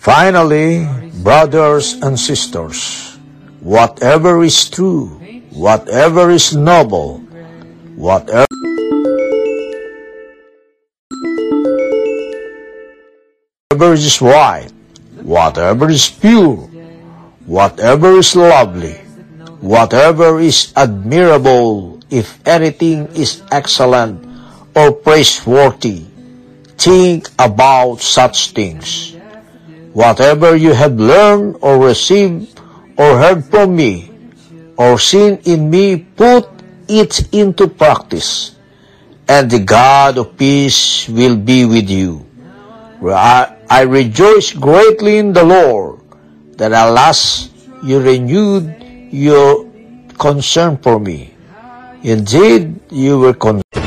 Finally, brothers and sisters, whatever is true, whatever is noble, whatever is right, whatever is pure, whatever is lovely, whatever is admirable, if anything is excellent or praiseworthy, think about such things. Whatever you have learned or received or heard from me or seen in me, put it into practice, and the God of peace will be with you. I, I rejoice greatly in the Lord that at last you renewed your concern for me. Indeed, you were concerned.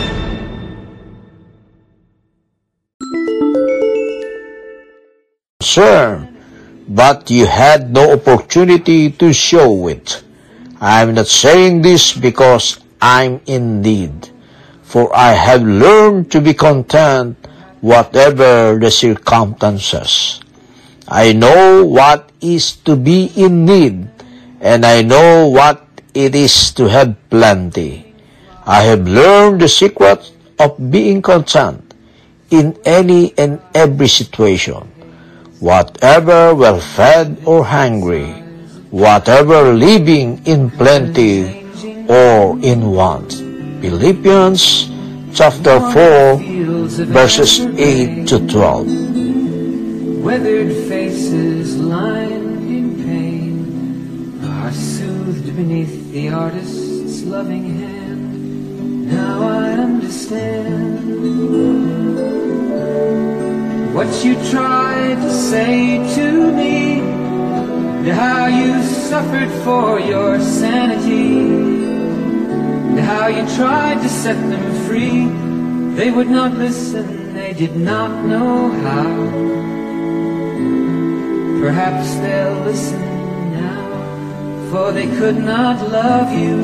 Concern, but you had no opportunity to show it. I'm not saying this because I'm in need, for I have learned to be content whatever the circumstances. I know what is to be in need, and I know what it is to have plenty. I have learned the secret of being content in any and every situation whatever well fed or hungry, whatever living in plenty or in want. Philippians chapter 4 verses 8 to 12. Weathered faces lined in pain are soothed beneath the artist's loving hand. Now I understand what you tried to say to me, and how you suffered for your sanity, and how you tried to set them free. They would not listen, they did not know how. Perhaps they'll listen now, for they could not love you.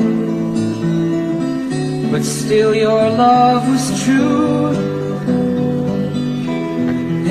But still your love was true.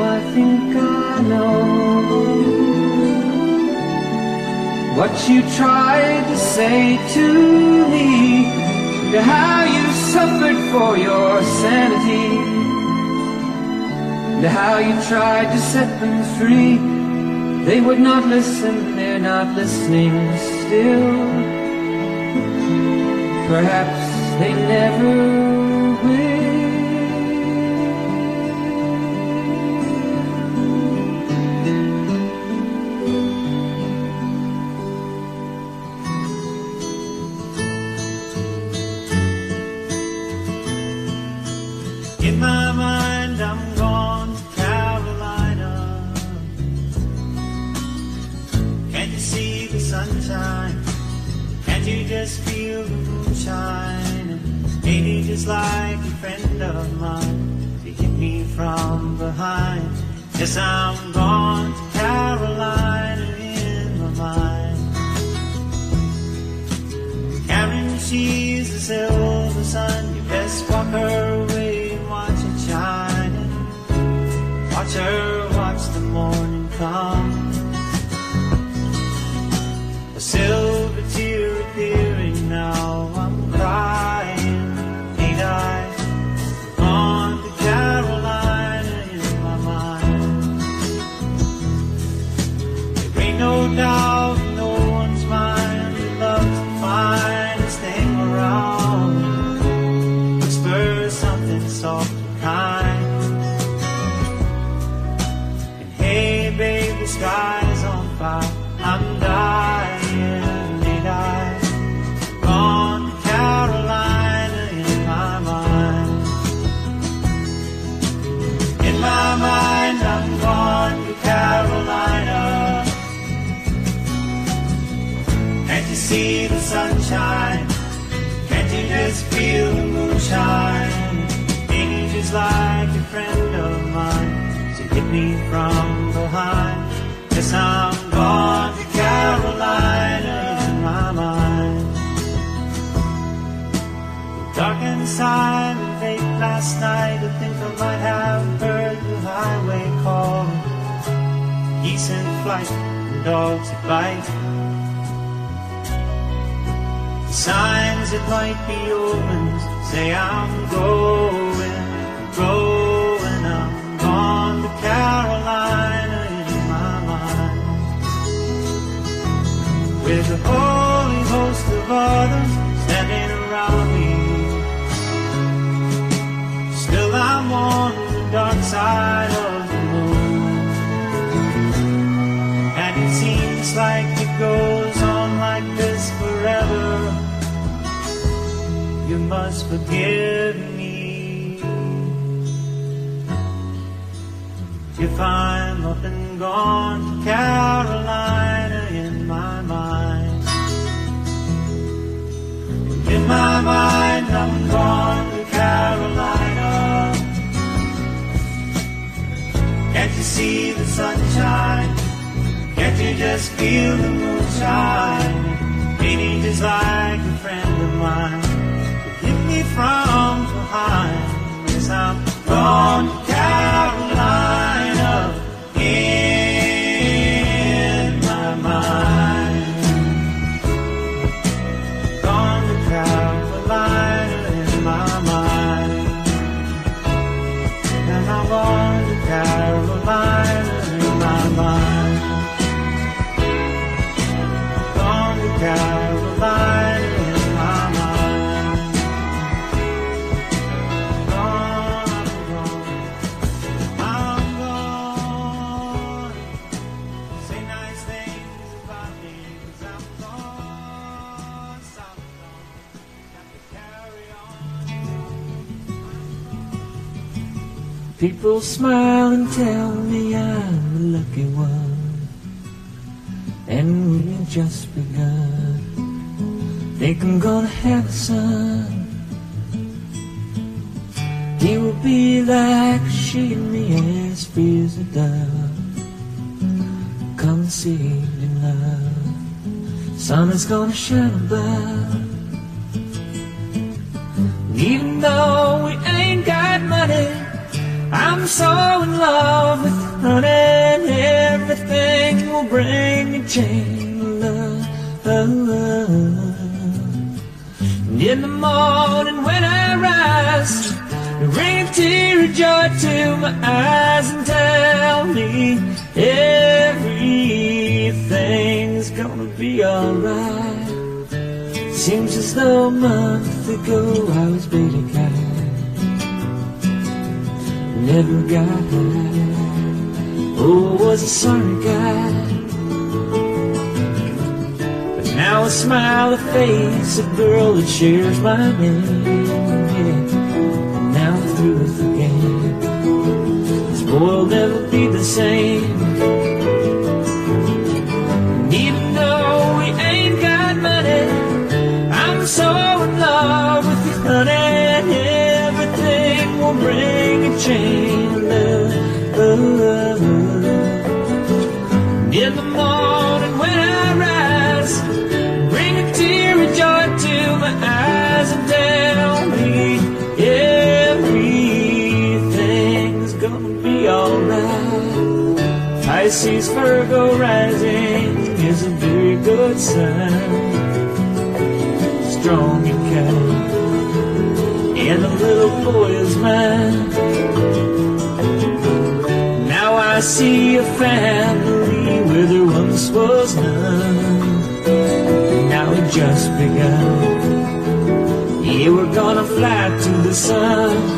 I think I know what you tried to say to me, how you suffered for your sanity, and how you tried to set them free. They would not listen, they're not listening still. Perhaps they never just feel the moonshine? He just like a friend of mine? To hit me from behind. Yes, I'm gone to Carolina in my mind. Karin she's the silver sun. You best walk her away and watch it shining. Watch her watch the morning come. A silver And late last night, I think I might have heard the highway call. Geese in flight and dogs that bite. The signs that might be omens say I'm going, going, I'm gone to Carolina in my mind. With a holy host of others standing I'm on the dark side of the moon. And it seems like it goes on like this forever. You must forgive me. If I'm up and gone to Carolina in my mind. In my mind, I'm gone to Carolina. You see the sunshine? Can't you just feel the moonshine? He just like a friend of mine? Hit me from behind. Yes, I'm to Carolina in People smile and tell me I'm the lucky one, and we've just begun. Think I'm gonna have a son. He will be like she and me as free as a dove, conceived in love. Sun is gonna shine above. Even though we ain't got money, I'm so in love with honey everything will bring a. And in the morning when I rise, bring a tear of joy to my eyes and tell me everything's gonna be alright. Seems as though a month ago I was guy never got high. Oh, was a sorry guy. But now I smile the face of a girl that shares my name. Yeah. Now I'm through with the game. This boy'll never be the same. And even though we ain't got money, I'm so in love with you. Everything will bring a chain I sees Virgo rising is a very good sign. Strong and kind, and a little boy is mine. Now I see a family where there once was none. Now it just begun. Yeah, we're gonna fly to the sun.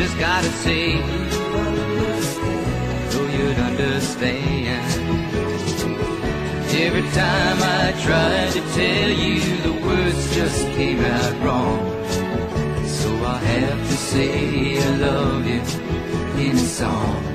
just gotta see so you'd understand. Every time I tried to tell you, the words just came out wrong. So I have to say I love you in song.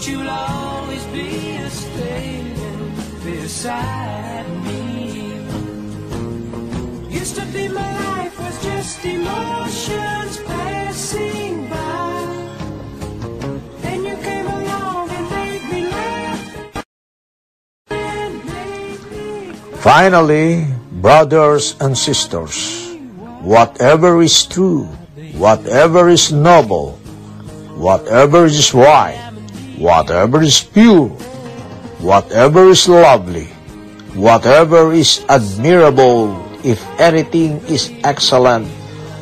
That you'll always be a staying beside me. Used to be my life was just emotions passing by. Then you came along and made me laugh made me. Finally, brothers and sisters, whatever is true, whatever is noble, whatever is right, whatever is pure, whatever is lovely, whatever is admirable, if anything is excellent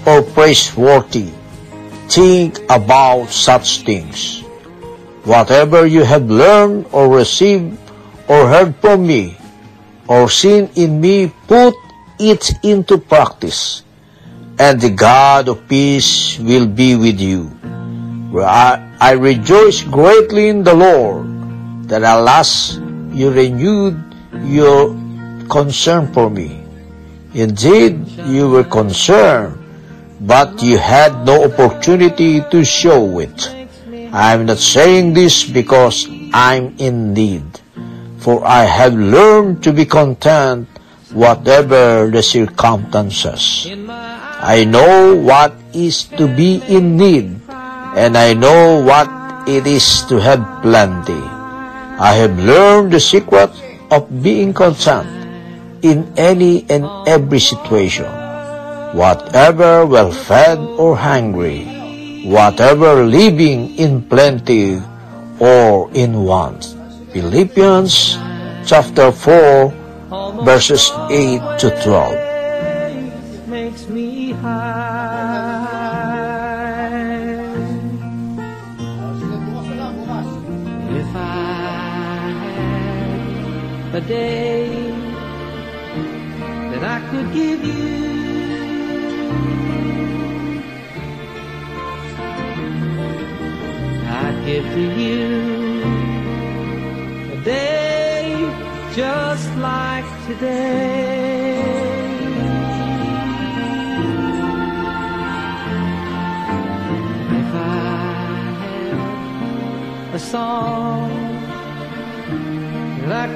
or praiseworthy, think about such things. Whatever you have learned or received or heard from me, or seen in me, put it into practice, and the God of peace will be with you. For I, rejoice greatly in the Lord that at last you renewed your concern for me. Indeed, you were concerned, but you had no opportunity to show it. I'm not saying this because I'm in need, for I have learned to be content whatever the circumstances. I know what is to be in need, and I know what it is to have plenty. I have learned the secret of being content in any and every situation, whatever well fed or hungry, whatever living in plenty or in want. Philippians chapter 4 verses 8 to 12. A day that I could give you. I'd give to you a day just like today.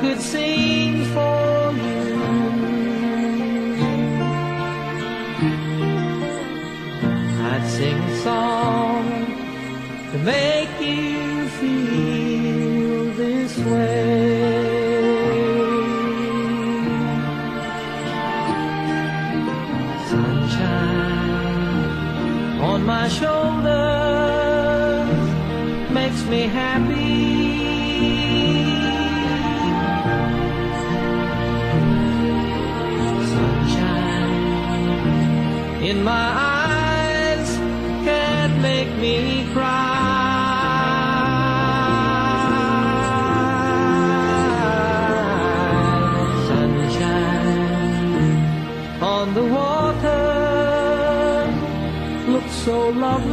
Could sing for you, I'd sing a song to make in my eyes can't make me cry. Sunshine on the water looks so lovely.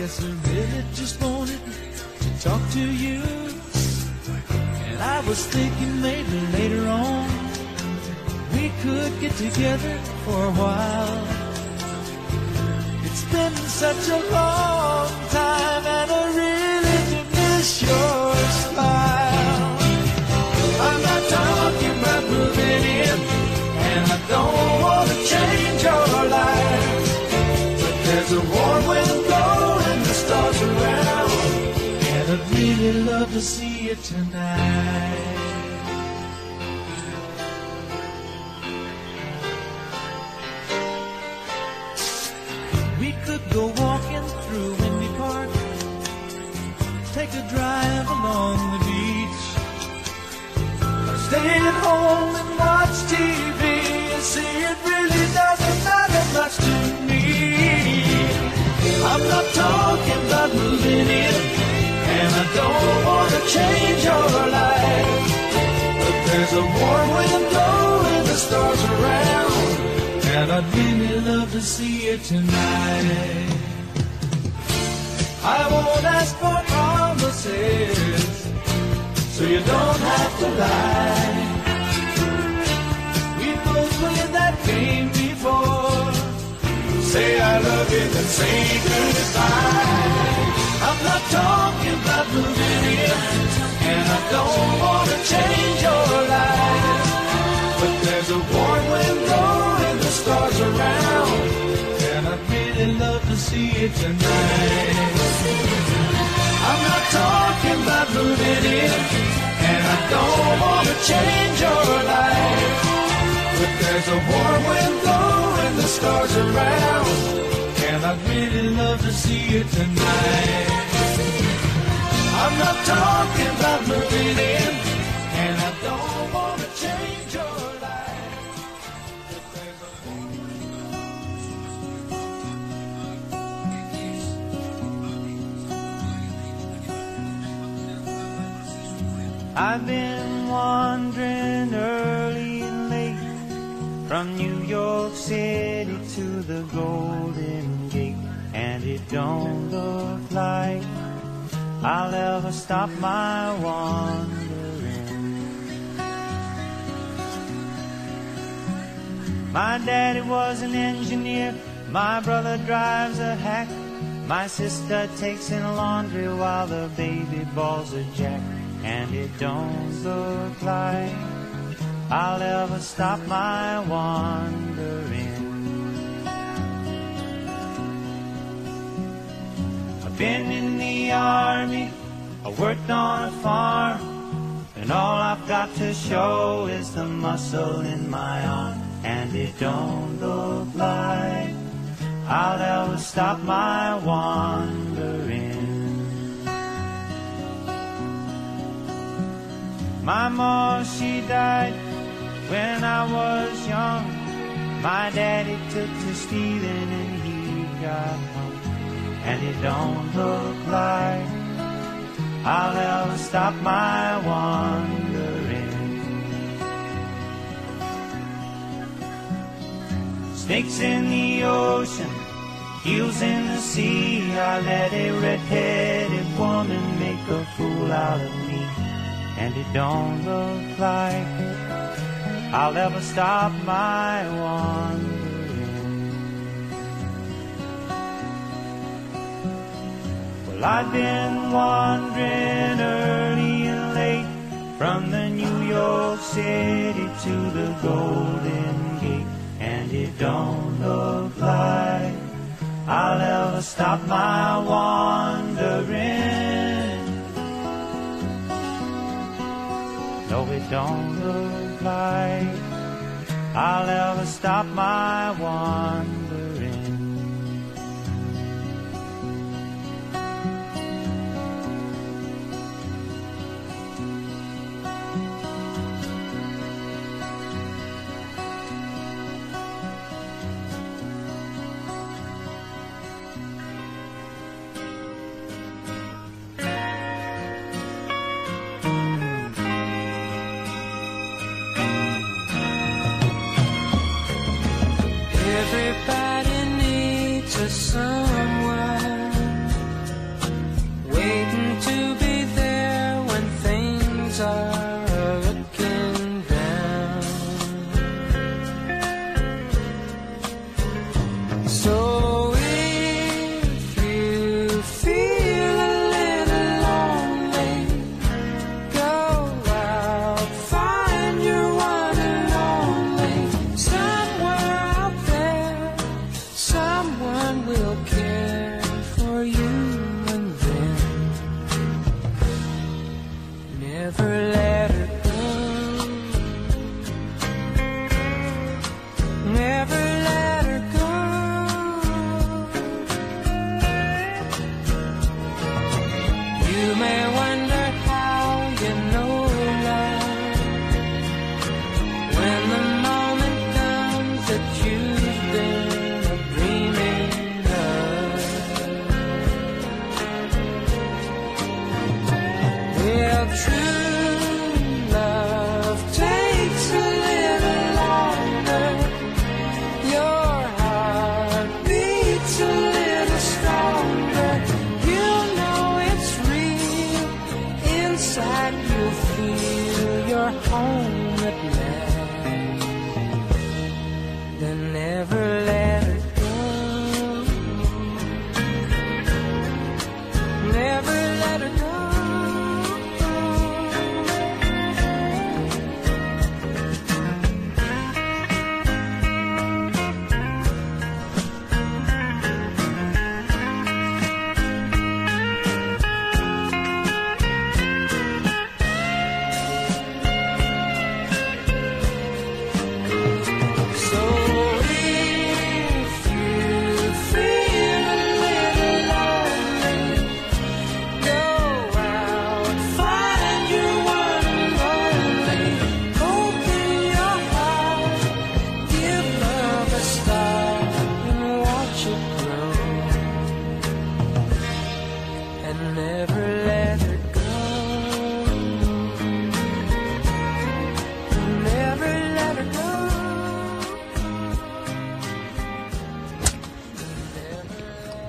Guess I really just wanted to talk to you. And I was thinking maybe later on we could get together for a while. It's been such a long time and I really do miss your smile. I'm not talking about moving in and I don't want to change your life. But there's a love to see you tonight. We could go walking through Windy Park, take a drive along the beach, or stay at home and watch TV. You see, it really doesn't matter much to me. I'm not talking about moving in, and don't want to change your life. But there's a warm wind blowing the stars around, and I'd really love to see you tonight. I won't ask for promises, so you don't have to lie. We've both played that game before. Say I love you, then say goodbye. I'm not talking about in, and I don't want to change your life. But there's a warm wind blowing the stars around, and I'd really love to see you tonight. I'm not talking about in, and I don't want to change your life. But there's a warm wind blowing the stars around, and I'd really love to see you tonight. I'm not talking about moving in, and I don't want to change your life. I've been wandering early and late from New York City to the Golden Gate, and it don't look like I'll ever stop my wandering. My daddy was an engineer, my brother drives a hack, my sister takes in laundry while the baby balls a jack, and it don't look like I'll ever stop my wandering. Been in the army, I worked on a farm, and all I've got to show is the muscle in my arm, and it don't look like I'll ever stop my wandering. My mom, she died when I was young. My daddy took to stealing and he got and it don't look like I'll ever stop my wandering. Snakes in the ocean, heels in the sea. I let a red-headed woman make a fool out of me, and it don't look like I'll ever stop my wandering. Well, I've been wandering early and late from the New York City to the Golden Gate, and it don't look like I'll ever stop my wandering. No, it don't look like I'll ever stop my wandering.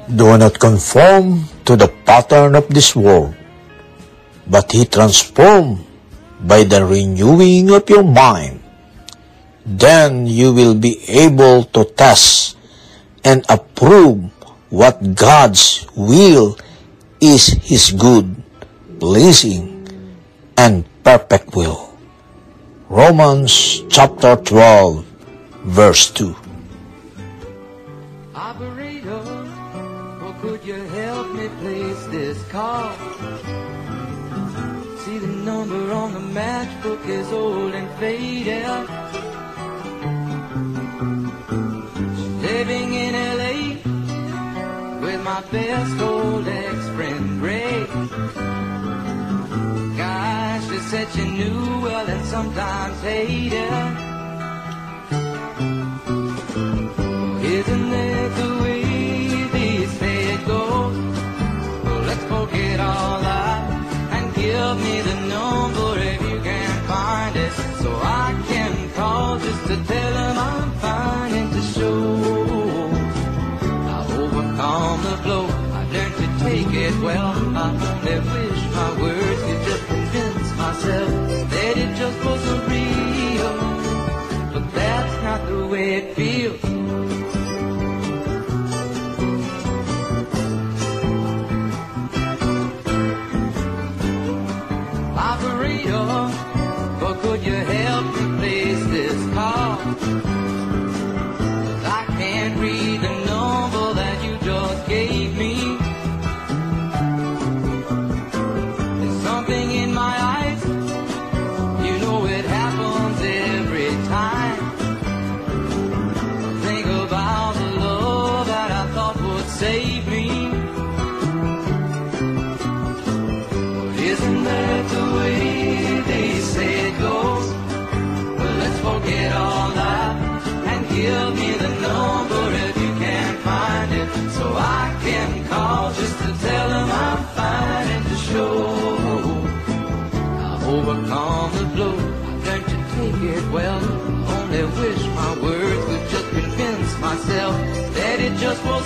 Do not conform to the pattern of this world, but he transformed by the renewing of your mind. Then you will be able to test and approve what God's will is His good, pleasing, and perfect will. Romans chapter 12, verse 2. Number on the matchbook is old and faded. Living in LA with my best old ex-friend Ray. Gosh, she said she knew well and sometimes hated. Isn't that the way it feels.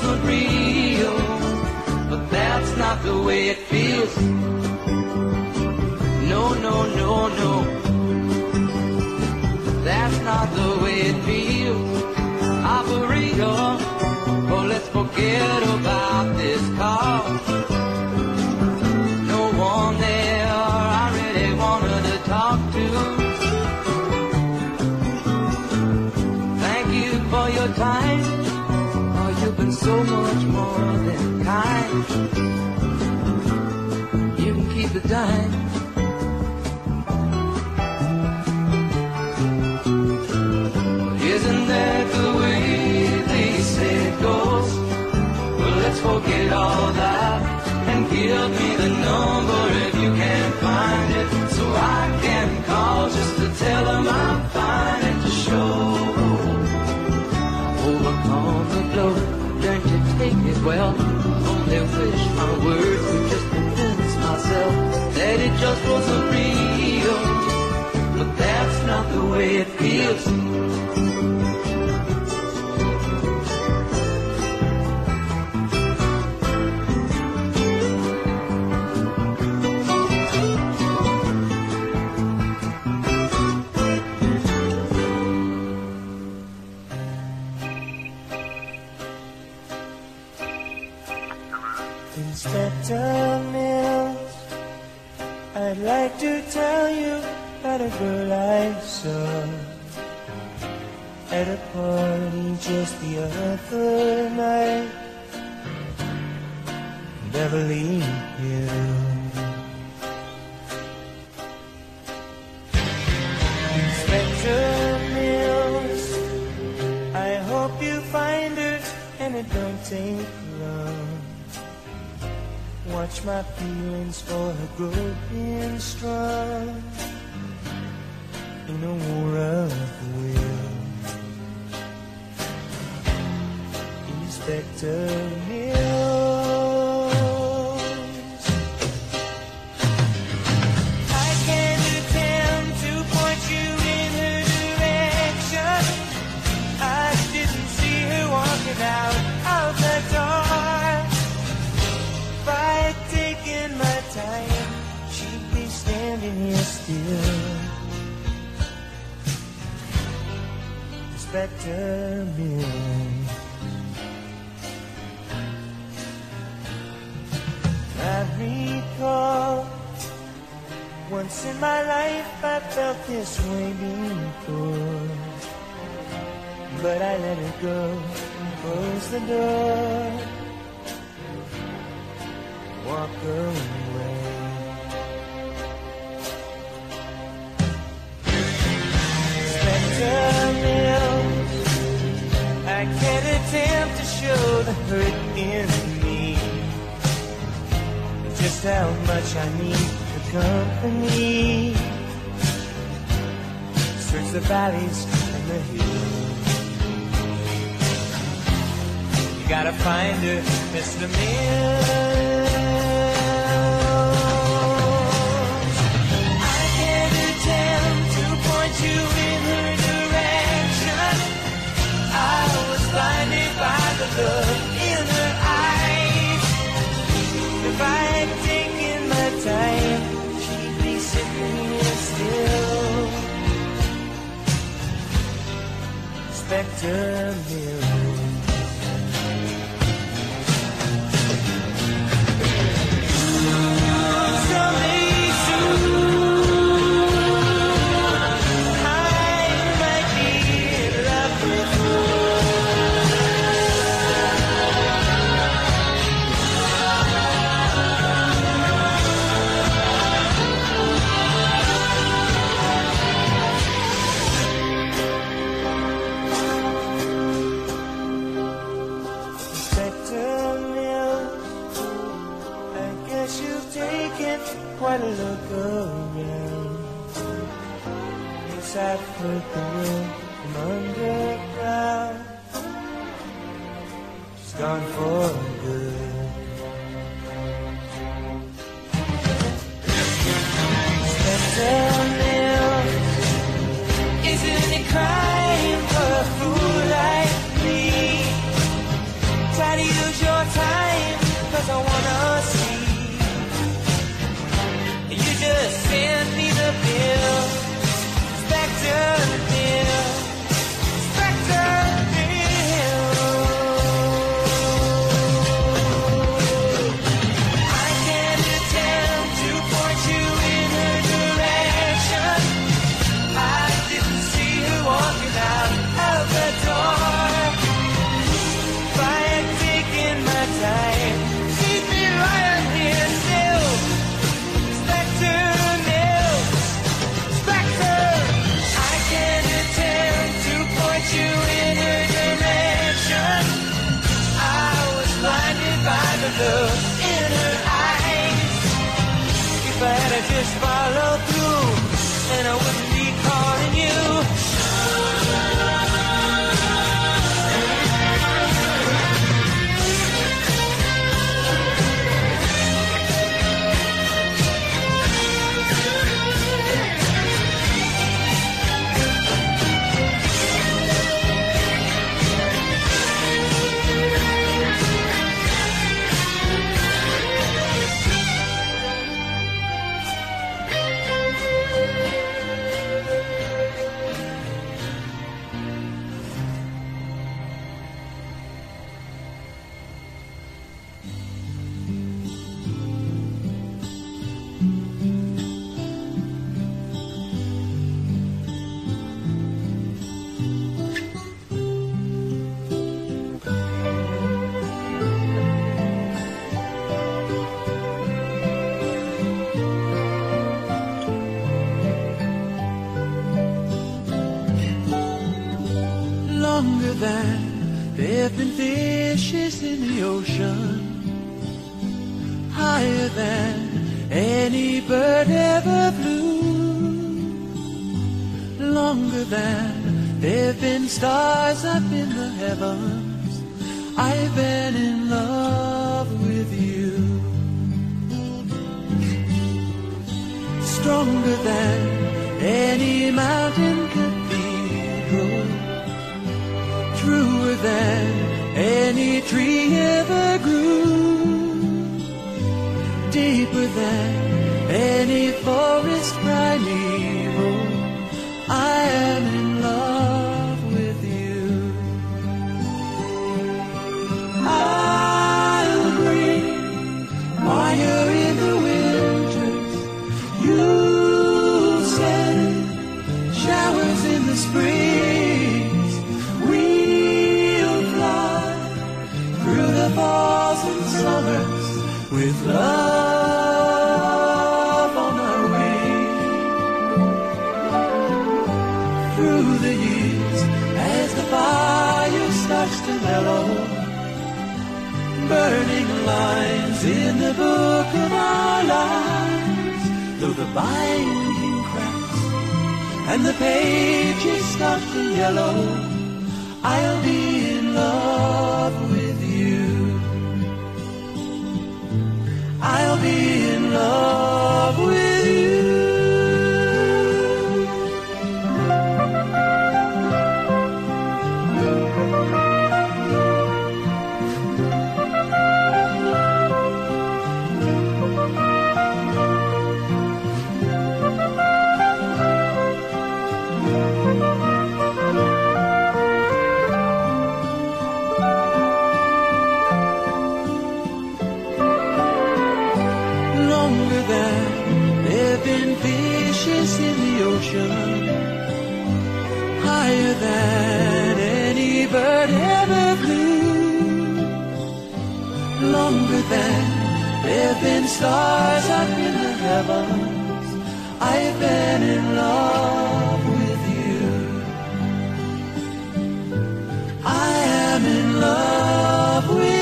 Just real. But that's not the way it feels. No, no, no, no. That's not the way it feels. Operator, oh, let's forget about this call. Number if you can't find it, so I can call just to tell them I'm fine and to show overcome the blow, learned to take it well. Only wish my words would just convince myself that it just wasn't real, but that's not the way it feels. Tell you about a girl I saw at a party just the other night. Beverly Hills. Inspector Mills, I hope you find her and it don't take. Watch my feelings for her growing strong in a war of will. Inspector I look around, inside for the world from underground, it's gone for good. land. There have been fishes in the ocean, higher than any bird ever flew, longer than there have been stars up in the heavens. I've been in love with you. Stronger than any mountain than any tree ever grew, deeper than any forest primeval. Lines in the book of our lives, though the binding cracks and the pages start to yellow, I'll be ocean, higher than any bird ever flew, longer than there've been stars up in the heavens. I've been in love with you. I am in love with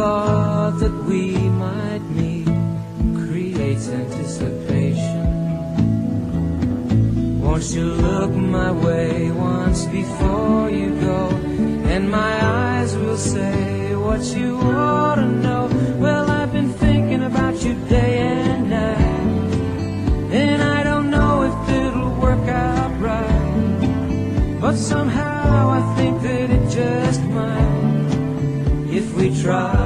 thought that we might meet creates anticipation. Won't you look my way once before you go? And my eyes will say what you ought to know. Well, I've been thinking about you day and night. And I don't know if it'll work out right. But somehow I think that it just might if we try.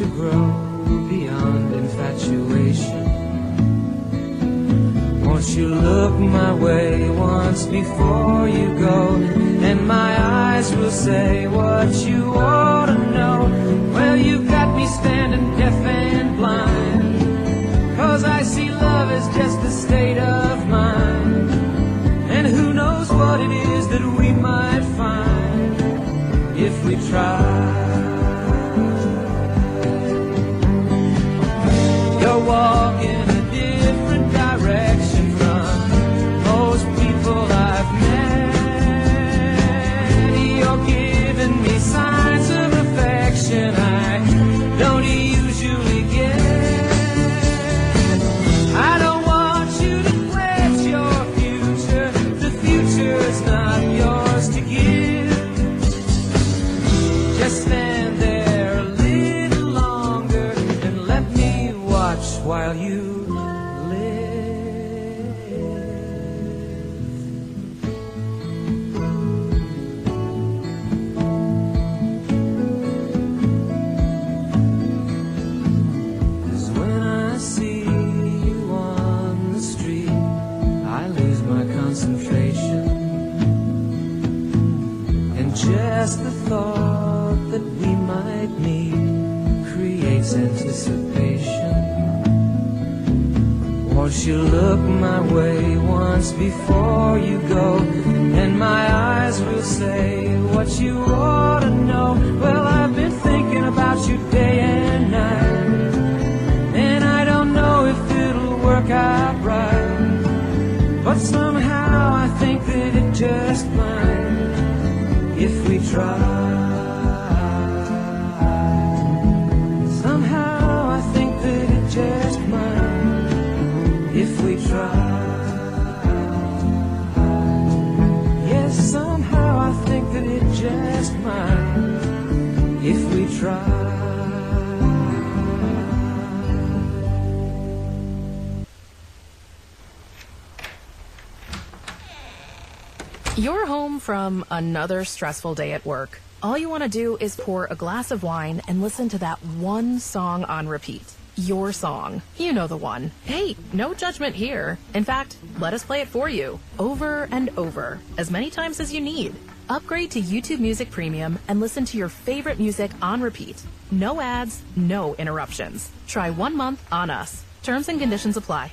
To grow beyond infatuation. Won't you look my way once before you go? And my eyes will say what you ought to know. Well, you've got me standing deaf and blind. Cause I see love as just a state of mind. And who knows what it is that we might find if we try. another stressful day at work, all you want to do is pour a glass of wine and listen to that one song on repeat. Your song. You know the one. Hey, no judgment here. In fact, let us play it for you over and over, as many times as you need. Upgrade to YouTube Music Premium and listen to your favorite music on repeat. No ads, no interruptions. Try one month on us. Terms and conditions apply.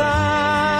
side.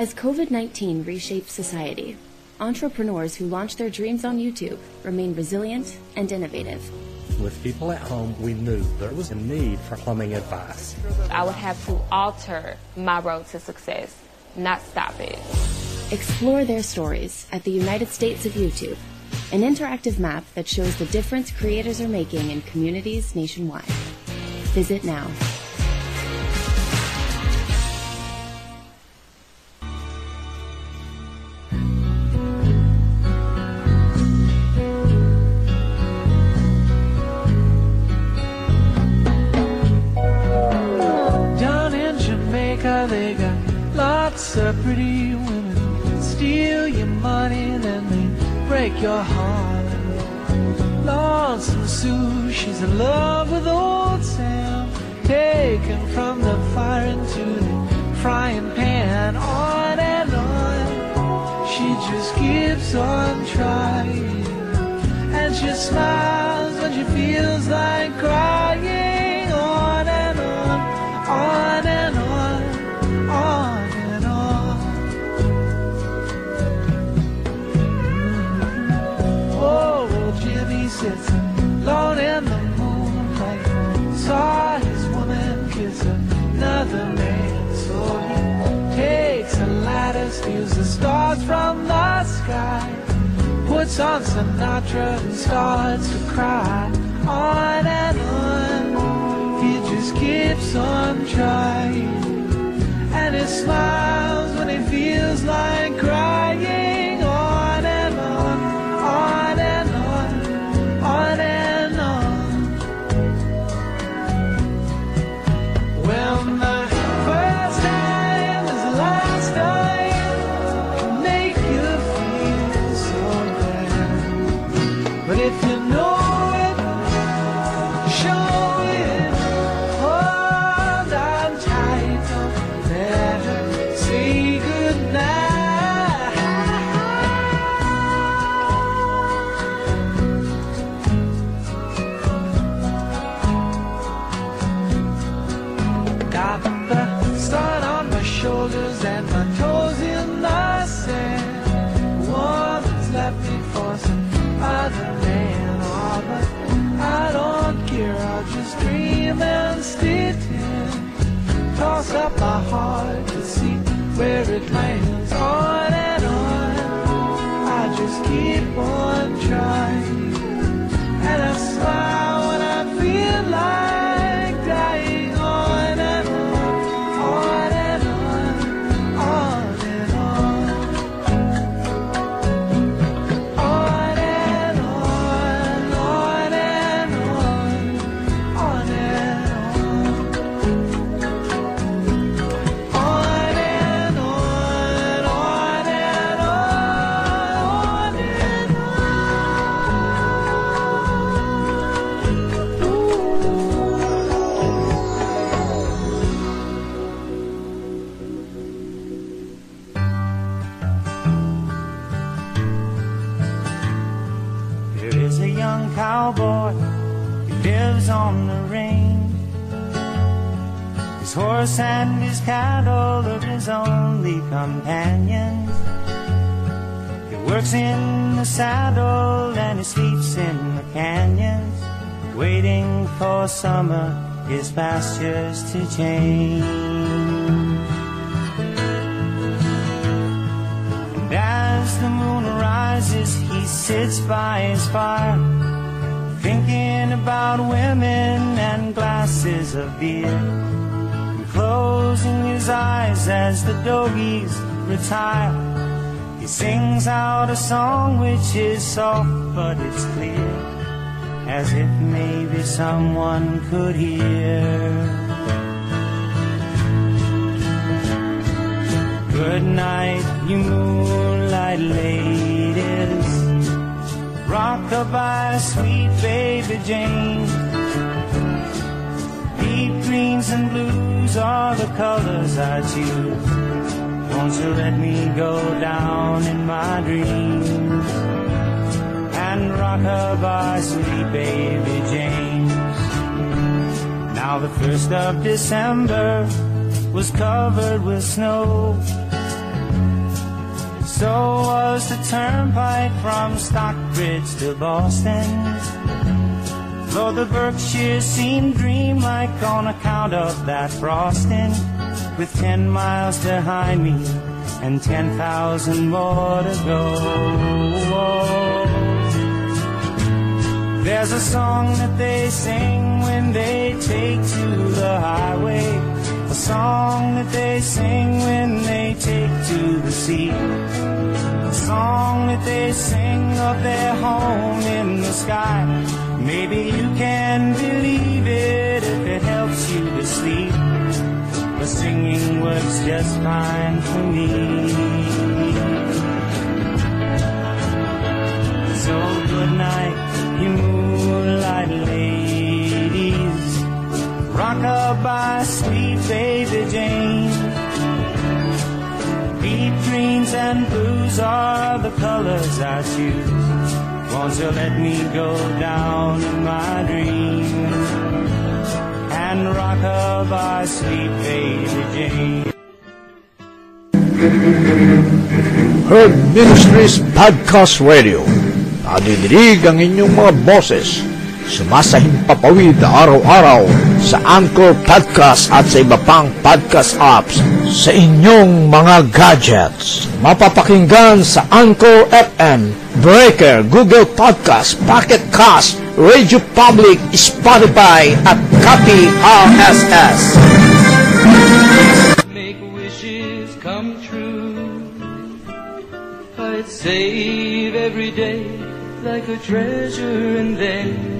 As COVID 19 reshapes society, entrepreneurs who launch their dreams on YouTube remain resilient and innovative. With people at home, we knew there was a need for plumbing advice. I would have to alter my road to success, not stop it. Explore their stories at the United States of YouTube, an interactive map that shows the difference creators are making in communities nationwide. Visit now. Lots of pretty women. Steal your money, and then they break your heart. Lonesome Sue, she's in love with old Sam. Taken from the fire into the frying pan. On and on, she just keeps on trying. And she smiles when she feels like crying. On and on, on and on, sits alone in the moonlight. Saw his woman kiss another man. So he takes a ladder, steals the stars from the sky. Puts on Sinatra and starts to cry. On and on, he just keeps on trying. And he smiles when he feels like crying. Horse and his cattle are his only companions. He works in the saddle and he sleeps in the canyons, waiting for summer, his pastures to change. And as the moon rises, he sits by his fire, thinking about women and glasses of beer, closing his eyes as the doggies retire. He sings out a song which is soft but it's clear. as if maybe someone could hear. Good night, you moonlight ladies. Rockabye, sweet baby James. Greens and blues are the colors I choose. Won't you let me go down in my dreams and rock by sweet baby James? Now the first of December was covered with snow. So was the turnpike from Stockbridge to Boston. Though the Berkshires seemed dreamlike on account of that frosting, with ten miles behind me and ten thousand more to go. There's a song that they sing when they take to the highway, a song that they sing when they take to the sea. A song that they sing of their home in the sky. Maybe you can believe it sleep. The singing works just fine for me. So good night, you moonlight ladies. Rockabye, sweet baby James. Deep greens and blues are the colors I choose. Won't you let me go down in my dreams and rockabye, sweet baby Jane? Herb Ministries Podcast Radio. Nadidinig ang inyong mga boses. Sumasahimpapawid araw-araw sa Anchor Podcast at sa iba pang podcast apps sa inyong mga gadgets. Mapapakinggan sa Anchor FM, Breaker, Google Podcast, Pocket Cast, Radio Public, Spotify at Copy RSS. make wishes come true. I'd save every day like a treasure and then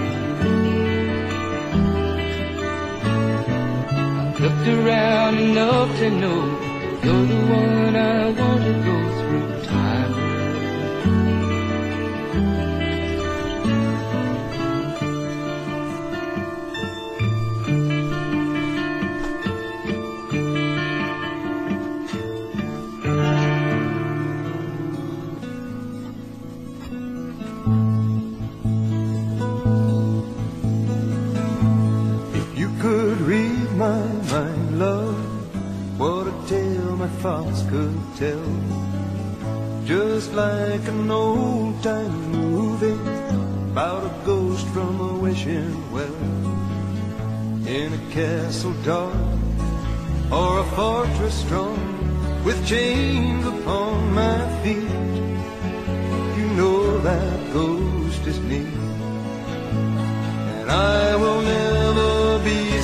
Looked around enough to know you're the one I want to go my mind, love, what a tale my thoughts could tell. Just like an old time movie about a ghost from a wishing well. In a castle dark or a fortress strong with chains upon my feet. You know that ghost is me. And I will never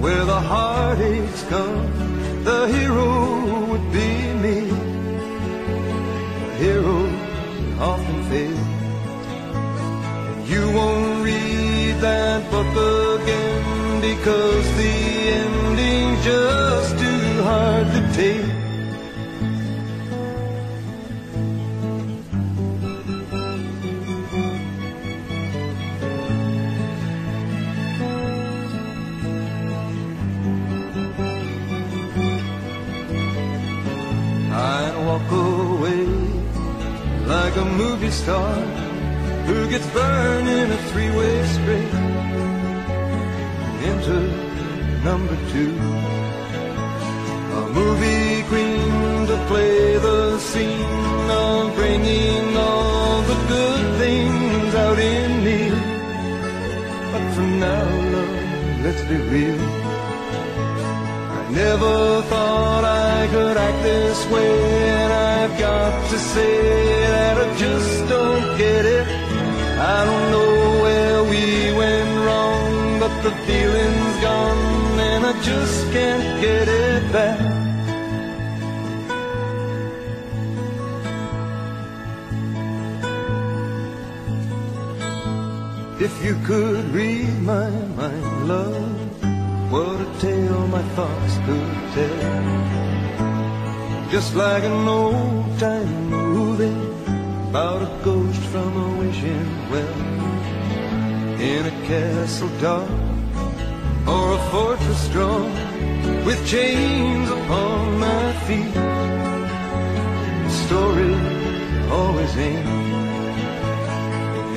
where the heartaches come, the hero would be me. Heroes often fail. And you won't read that book again because the ending's just too hard to take. A movie star who gets burned in a three-way straight into number two. A movie queen to play the scene of bringing all the good things out in me. But for now, love, let's be real. I never thought I could act this way, and I've got to say that I just don't get it. I don't know where we went wrong, but the feeling's gone, and I just can't get it back. If you could read my mind, love, what a tale my thoughts could tell. Just like an old time movie about a ghost from a wishing well. In a castle dark or a fortress strong with chains upon my feet. The story always ends.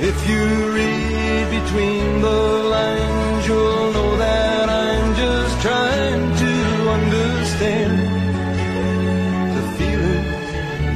If you read between the lines, you'll know that I'm just trying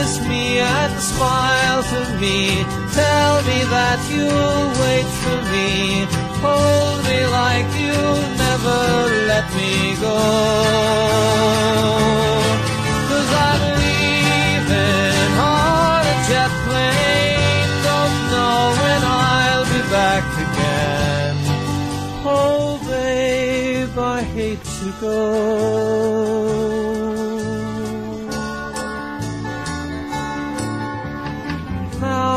kiss me and smile to me. Tell me that you'll wait for me. Hold me like you'll never let me go. Cause I'm leaving on a jet plane. Don't know when I'll be back again. Oh, babe, I hate to go.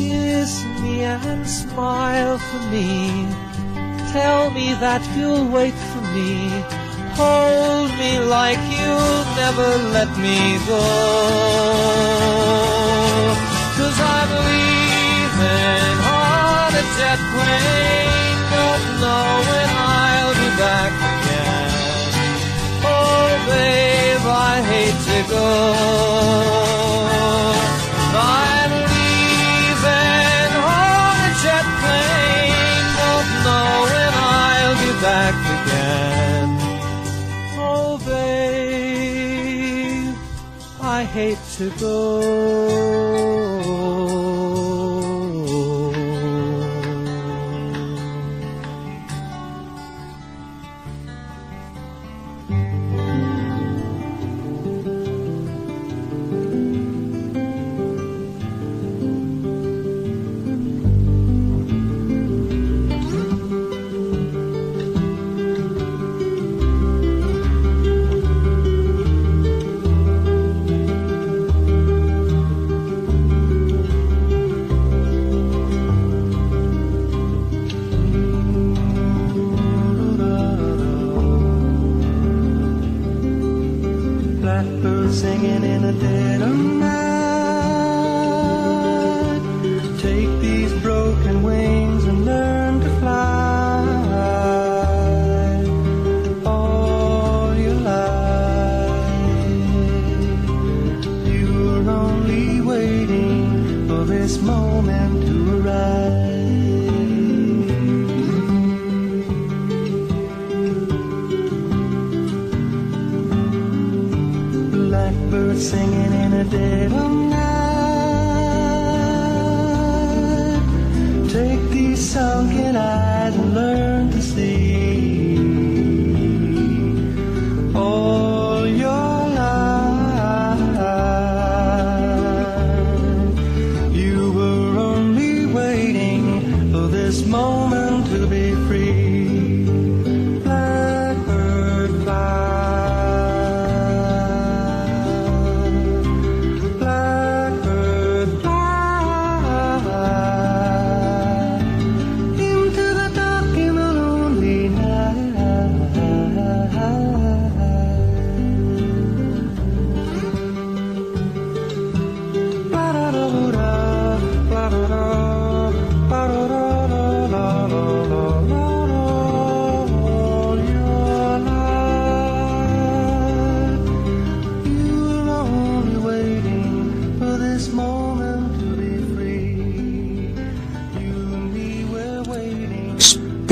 kiss me and smile for me. Tell me that you'll wait for me. Hold me like you'll never let me go. Cause I'm leaving on a jet plane. Don't know when I'll be back again. Oh, babe, I hate to go. I'm hate to go.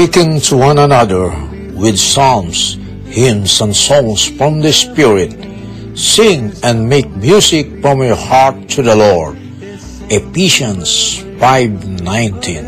Speaking to one another with psalms, hymns, and songs from the Spirit, sing and make music from your heart to the Lord. Ephesians 5:19